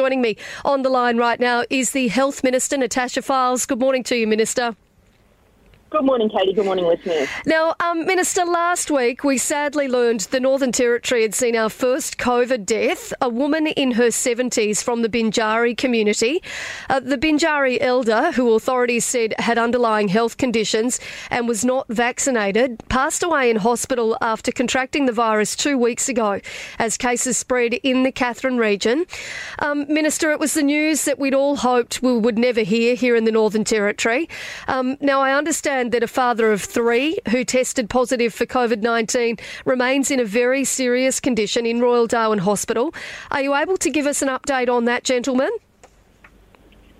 Joining me on the line right now is the Health Minister, Natasha Fyles. Good morning to you, Minister. Good morning, Katie. Good morning, listeners. Now, um, Minister, last week we sadly learned the Northern Territory had seen our first COVID death, a woman in her 70s from the Binjari community. Uh, the Binjari elder, who authorities said had underlying health conditions and was not vaccinated, passed away in hospital after contracting the virus two weeks ago as cases spread in the Katherine region. Um, Minister, it was the news that we'd all hoped we would never hear here in the Northern Territory. Um, now, I understand that a father of three who tested positive for COVID 19 remains in a very serious condition in Royal Darwin Hospital. Are you able to give us an update on that, gentlemen?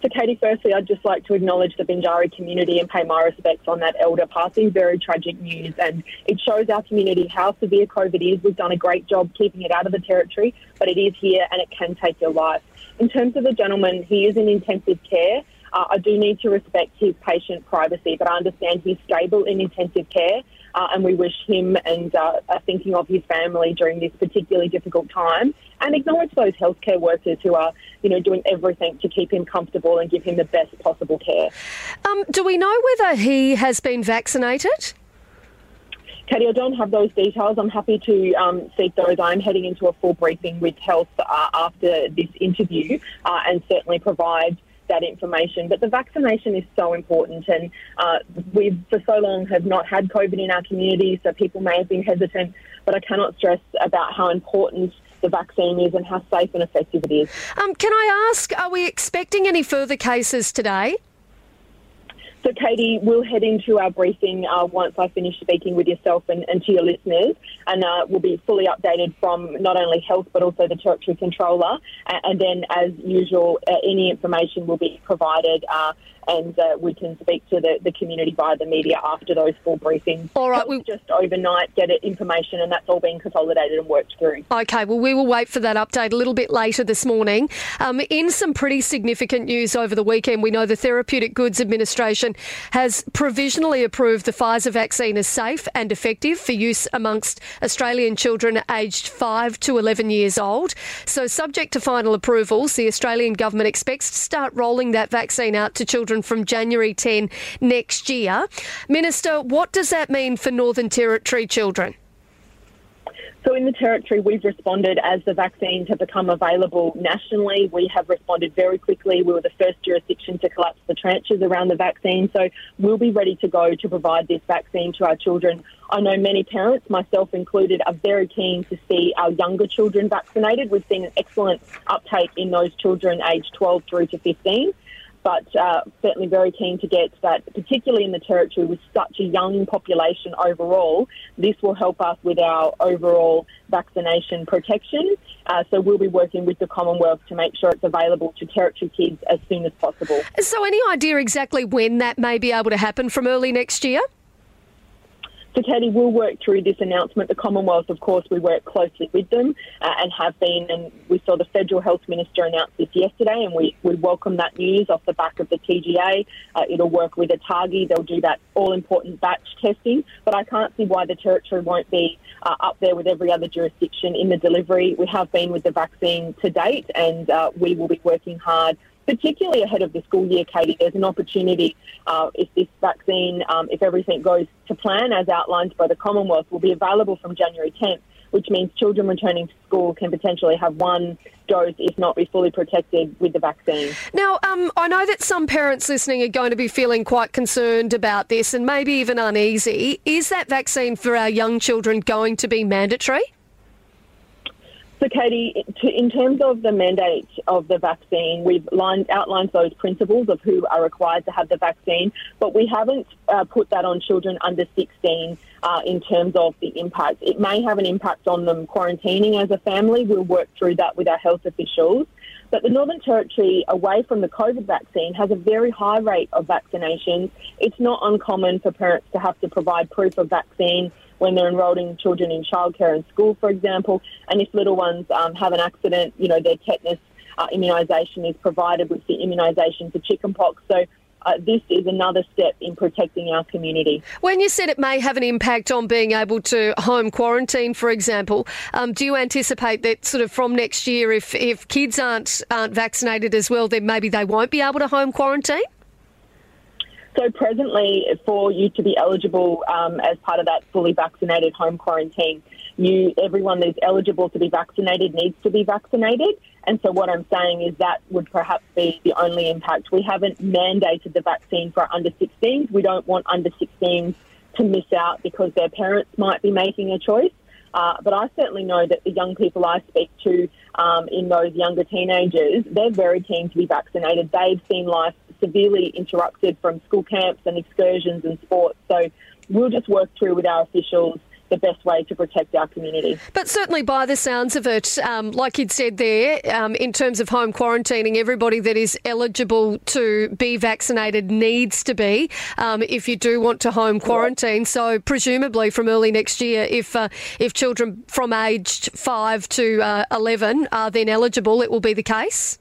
So, Katie, firstly, I'd just like to acknowledge the Binjari community and pay my respects on that elder passing. Very tragic news, and it shows our community how severe COVID is. We've done a great job keeping it out of the territory, but it is here and it can take your life. In terms of the gentleman, he is in intensive care. Uh, I do need to respect his patient privacy, but I understand he's stable in intensive care, uh, and we wish him and uh, are thinking of his family during this particularly difficult time, and acknowledge those healthcare workers who are, you know, doing everything to keep him comfortable and give him the best possible care. Um, do we know whether he has been vaccinated? Katie, I don't have those details. I'm happy to um, seek those. I'm heading into a full briefing with health uh, after this interview uh, and certainly provide that information. But the vaccination is so important, and uh, we for so long have not had COVID in our community, so people may have been hesitant. But I cannot stress about how important the vaccine is and how safe and effective it is. Um, can I ask, are we expecting any further cases today? So, Katie, we'll head into our briefing uh, once I finish speaking with yourself and, and to your listeners, and uh, we'll be fully updated from not only health but also the territory controller. And then, as usual, uh, any information will be provided uh, and uh, we can speak to the, the community via the media after those full briefings. All right, we just overnight get it information, and that's all being consolidated and worked through. Okay, well, we will wait for that update a little bit later this morning. Um, in some pretty significant news over the weekend, we know the Therapeutic Goods Administration has provisionally approved the Pfizer vaccine as safe and effective for use amongst Australian children aged 5 to 11 years old. So, subject to final approvals, the Australian government expects to start rolling that vaccine out to children from January 10 next year. Minister, what does that mean for Northern Territory children? So in the Territory, we've responded as the vaccines have become available nationally. We have responded very quickly. We were the first jurisdiction to collapse the tranches around the vaccine. So we'll be ready to go to provide this vaccine to our children. I know many parents, myself included, are very keen to see our younger children vaccinated. We've seen an excellent uptake in those children aged 12 through to 15 but uh, certainly very keen to get that, particularly in the territory with such a young population overall. This will help us with our overall vaccination protection. Uh, so we'll be working with the Commonwealth to make sure it's available to territory kids as soon as possible. So, any idea exactly when that may be able to happen from early next year? So, Katie, we'll work through this announcement. The Commonwealth, of course, we work closely with them uh, and have been. And we saw the Federal Health Minister announce this yesterday, and we, we welcome that news off the back of the TGA. Uh, it'll work with ATAGI. They'll do that all important batch testing. But I can't see why the Territory won't be uh, up there with every other jurisdiction in the delivery. We have been with the vaccine to date, and uh, we will be working hard particularly ahead of the school year, Katie, there's an opportunity uh, if this vaccine, um, if everything goes to plan as outlined by the Commonwealth, will be available from January 10th, which means children returning to school can potentially have one dose, if not be fully protected with the vaccine. Now, um, I know that some parents listening are going to be feeling quite concerned about this and maybe even uneasy. Is that vaccine for our young children going to be mandatory? So, Katie, to, in terms of the mandate of the vaccine, we've lined, outlined those principles of who are required to have the vaccine, but we haven't uh, put that on children under 16 uh, in terms of the impact. It may have an impact on them quarantining as a family. We'll work through that with our health officials. But the Northern Territory, away from the COVID vaccine, has a very high rate of vaccinations. It's not uncommon for parents to have to provide proof of vaccine when they're enrolling children in childcare and school, for example. And if little ones um, have an accident, you know, their tetanus uh, immunisation is provided with the immunisation for chickenpox. So uh, this is another step in protecting our community. When you said it may have an impact on being able to home quarantine, for example, um, do you anticipate that sort of from next year, if, if kids aren't, aren't vaccinated as well, then maybe they won't be able to home quarantine? So presently, for you to be eligible um, as part of that fully vaccinated home quarantine, you everyone that is eligible to be vaccinated needs to be vaccinated. And so what I'm saying is that would perhaps be the only impact. We haven't mandated the vaccine for under 16s. We don't want under 16s to miss out because their parents might be making a choice. Uh, but I certainly know that the young people I speak to um, in those younger teenagers, they're very keen to be vaccinated. They've seen life severely interrupted from school camps and excursions and sports. So we'll just work through with our officials the best way to protect our community. But certainly, by the sounds of it, um, like you'd said there, um, in terms of home quarantining, everybody that is eligible to be vaccinated needs to be um, if you do want to home quarantine. So, presumably, from early next year, if uh, if children from aged five to uh, eleven are then eligible, it will be the case.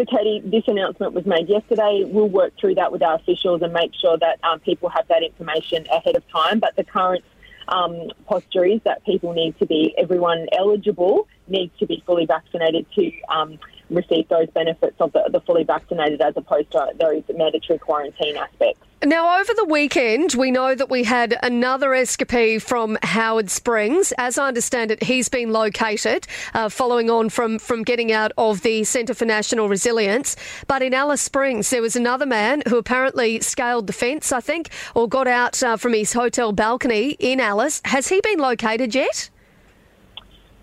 So, Katie, this announcement was made yesterday. We'll work through that with our officials and make sure that um, people have that information ahead of time. But the current um, posture is that people need to be, everyone eligible needs to be fully vaccinated to um, receive those benefits of the, the fully vaccinated as opposed to those mandatory quarantine aspects. Now, over the weekend, we know that we had another escapee from Howard Springs. As I understand it, he's been located uh, following on from, from getting out of the Centre for National Resilience. But in Alice Springs, there was another man who apparently scaled the fence, I think, or got out uh, from his hotel balcony in Alice. Has he been located yet?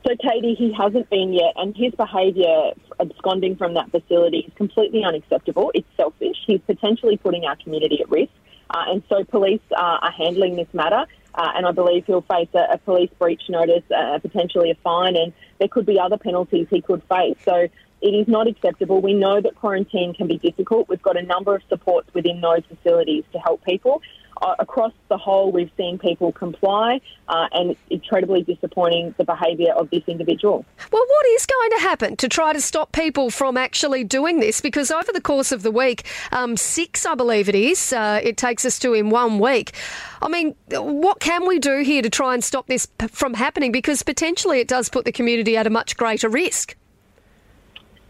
So, Katie, he hasn't been yet, and his behaviour absconding from that facility is completely unacceptable. It's selfish. He's potentially putting our community at risk. Uh, and so, police uh, are handling this matter, uh, and I believe he'll face a, a police breach notice, uh, potentially a fine, and there could be other penalties he could face. So, it is not acceptable. We know that quarantine can be difficult. We've got a number of supports within those facilities to help people uh, across the whole, we've seen people comply, uh, and it's incredibly disappointing the behaviour of this individual. Well, what is going to happen to try to stop people from actually doing this? Because over the course of the week, um, six, I believe it is, uh, it takes us to in one week. I mean, what can we do here to try and stop this p- from happening? Because potentially it does put the community at a much greater risk.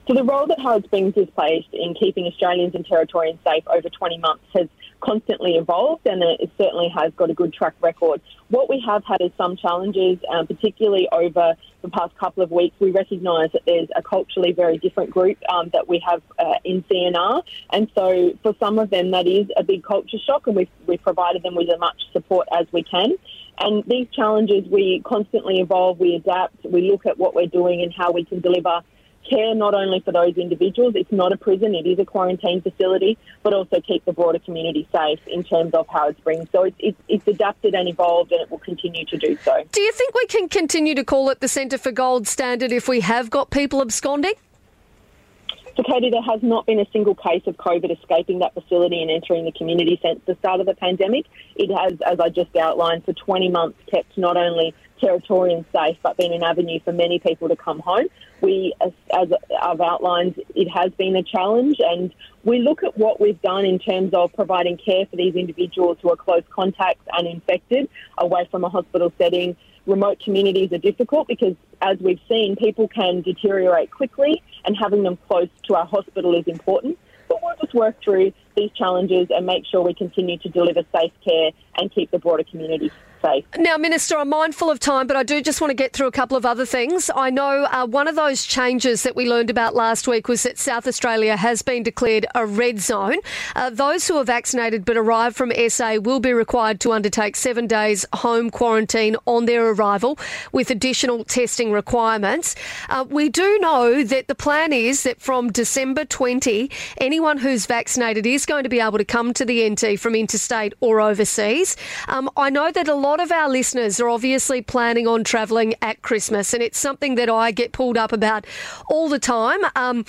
So the role that Howard Springs has played in keeping Australians and Territorians safe over 20 months has constantly evolved and it certainly has got a good track record. What we have had is some challenges, um, particularly over the past couple of weeks. We recognise that there's a culturally very different group um, that we have uh, in CNR, and so for some of them that is a big culture shock, and we've, we've provided them with as much support as we can. And these challenges, we constantly evolve, we adapt, we look at what we're doing and how we can deliver care not only for those individuals, it's not a prison, it is a quarantine facility, but also keep the broader community safe in terms of how Howard Springs. So it's, it's, it's adapted and evolved and it will continue to do so. Do you think we can continue to call it the Centre for Gold Standard if we have got people absconding? So, Katie, there has not been a single case of COVID escaping that facility and entering the community since the start of the pandemic. It has, as I just outlined, for 20 months kept not only Territorians safe, but been an avenue for many people to come home. We, as, as I've outlined, it has been a challenge, and we look at what we've done in terms of providing care for these individuals who are close contacts and infected away from a hospital setting. Remote communities are difficult because, as we've seen, people can deteriorate quickly, and having them close to our hospital is important. But we'll just work through these challenges and make sure we continue to deliver safe care and keep the broader community Now, Minister, I'm mindful of time, but I do just want to get through a couple of other things. I know uh, one of those changes that we learned about last week was that South Australia has been declared a red zone. Uh, those who are vaccinated but arrive from SA will be required to undertake seven days home quarantine on their arrival with additional testing requirements. Uh, we do know that the plan is that from December 20, anyone who's vaccinated is going to be able to come to the NT from interstate or overseas. Um, I know that a lot lot of our listeners are obviously planning on travelling at Christmas, and it's something that I get pulled up about all the time. Um,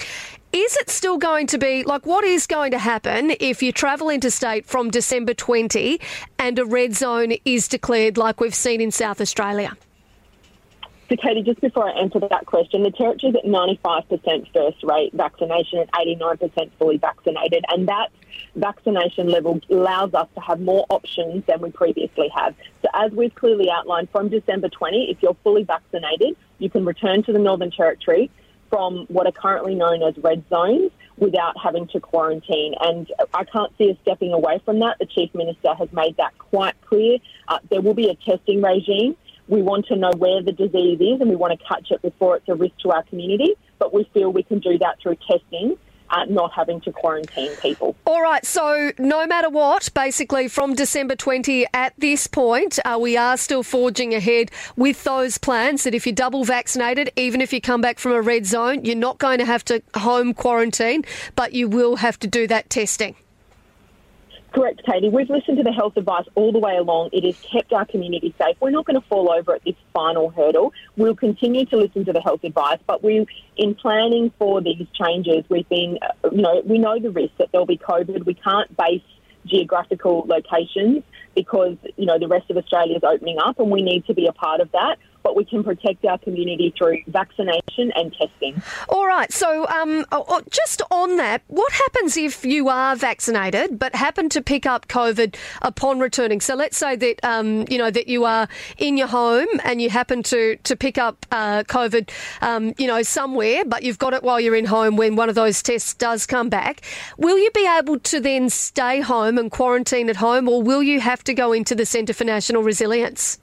is it still going to be like what is going to happen if you travel interstate from December 20 and a red zone is declared like we've seen in South Australia? So, Katie, just before I answer that question, the Territory's at 95% first rate vaccination and 89% fully vaccinated. And that vaccination level allows us to have more options than we previously have. So, as we've clearly outlined, from December 20, if you're fully vaccinated, you can return to the Northern Territory from what are currently known as red zones without having to quarantine. And I can't see us stepping away from that. The Chief Minister has made that quite clear. Uh, there will be a testing regime we want to know where the disease is and we want to catch it before it's a risk to our community. But we feel we can do that through testing. Uh, not having to quarantine people. All right, so no matter what, basically from December 20 at this point, uh, we are still forging ahead with those plans that if you're double vaccinated, even if you come back from a red zone, you're not going to have to home quarantine, but you will have to do that testing. Correct, Katie. We've listened to the health advice all the way along. It has kept our community safe. We're not going to fall over at this final hurdle. We'll continue to listen to the health advice, but we, in planning for these changes, we've been, uh, you know, we know the risk that there'll be COVID. We can't base geographical locations because, you know, the rest of Australia is opening up and we need to be a part of that but we can protect our community through vaccination and testing. All right. So, um, oh, oh, just on that, what happens if you are vaccinated but happen to pick up COVID upon returning? So, let's say that um, you know that you are in your home and you happen to to pick up uh, COVID, um, you know, somewhere, but you've got it while you're in home when one of those tests does come back. Will you be able to then stay home and quarantine at home, or will you have to go into the Centre for National Resilience?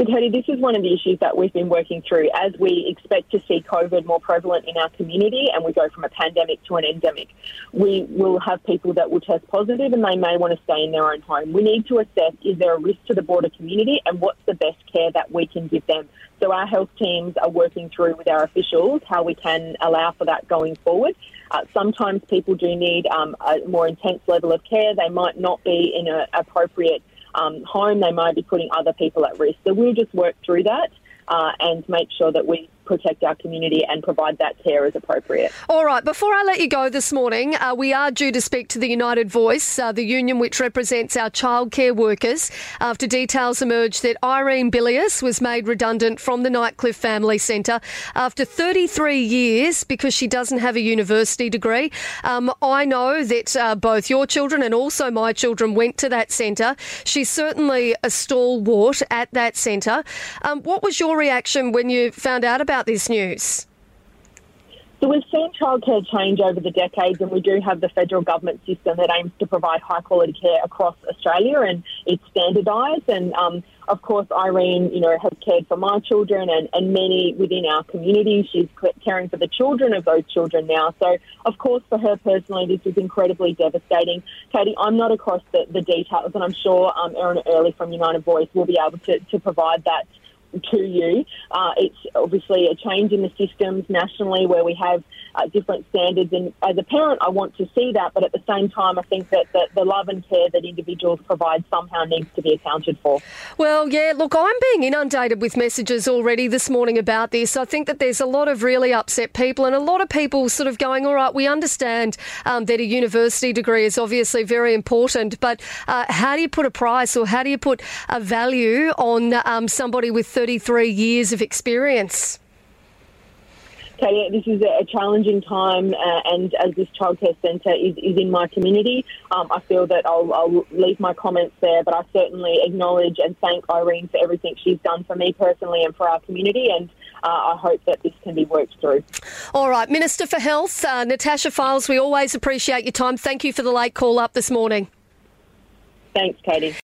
So, Cody, this is one of the issues that we've been working through as we expect to see COVID more prevalent in our community and we go from a pandemic to an endemic. We will have people that will test positive and they may want to stay in their own home. We need to assess is there a risk to the broader community and what's the best care that we can give them. So, our health teams are working through with our officials how we can allow for that going forward. Uh, sometimes people do need um, a more intense level of care. They might not be in an appropriate um, home, they might be putting other people at risk. So we'll just work through that uh, and make sure that we protect our community and provide that care as appropriate. All right, before I let you go this morning, uh, we are due to speak to the United Voice, uh, the union which represents our childcare workers, after details emerged that Irene Bilius was made redundant from the Nightcliff Family Centre after 33 years because she doesn't have a university degree. Um, I know that uh, both your children and also my children went to that centre. She's certainly a stalwart at that centre. Um, what was your reaction when you found out about about this news? So we've seen childcare change over the decades, and we do have the federal government system that aims to provide high quality care across Australia, and it's standardised. And um, of course, Irene, you know, has cared for my children and, and many within our community. She's caring for the children of those children now. So, of course, for her personally, this is incredibly devastating. Katie, I'm not across the, the details, and I'm sure um, Erin Early from United Voice will be able to, to provide that to you. Uh, it's obviously a change in the systems nationally where we have uh, different standards. And as a parent, I want to see that, but at the same time, I think that the, the love and care that individuals provide somehow needs to be accounted for. Well, yeah, look, I'm being inundated with messages already this morning about this. I think that there's a lot of really upset people and a lot of people sort of going, all right, we understand um, that a university degree is obviously very important, but uh, how do you put a price or how do you put a value on um, somebody with 33 years of experience? Okay, this is a challenging time, uh, and as this childcare centre is, is in my community, um, I feel that I'll, I'll, leave my comments there. But I certainly acknowledge and thank Irene for everything she's done for me personally and for our community, and uh, I hope that this can be worked through. All right, Minister for Health, uh, Natasha Fyles, we always appreciate your time. Thank you for the late call up this morning. Thanks, Katie.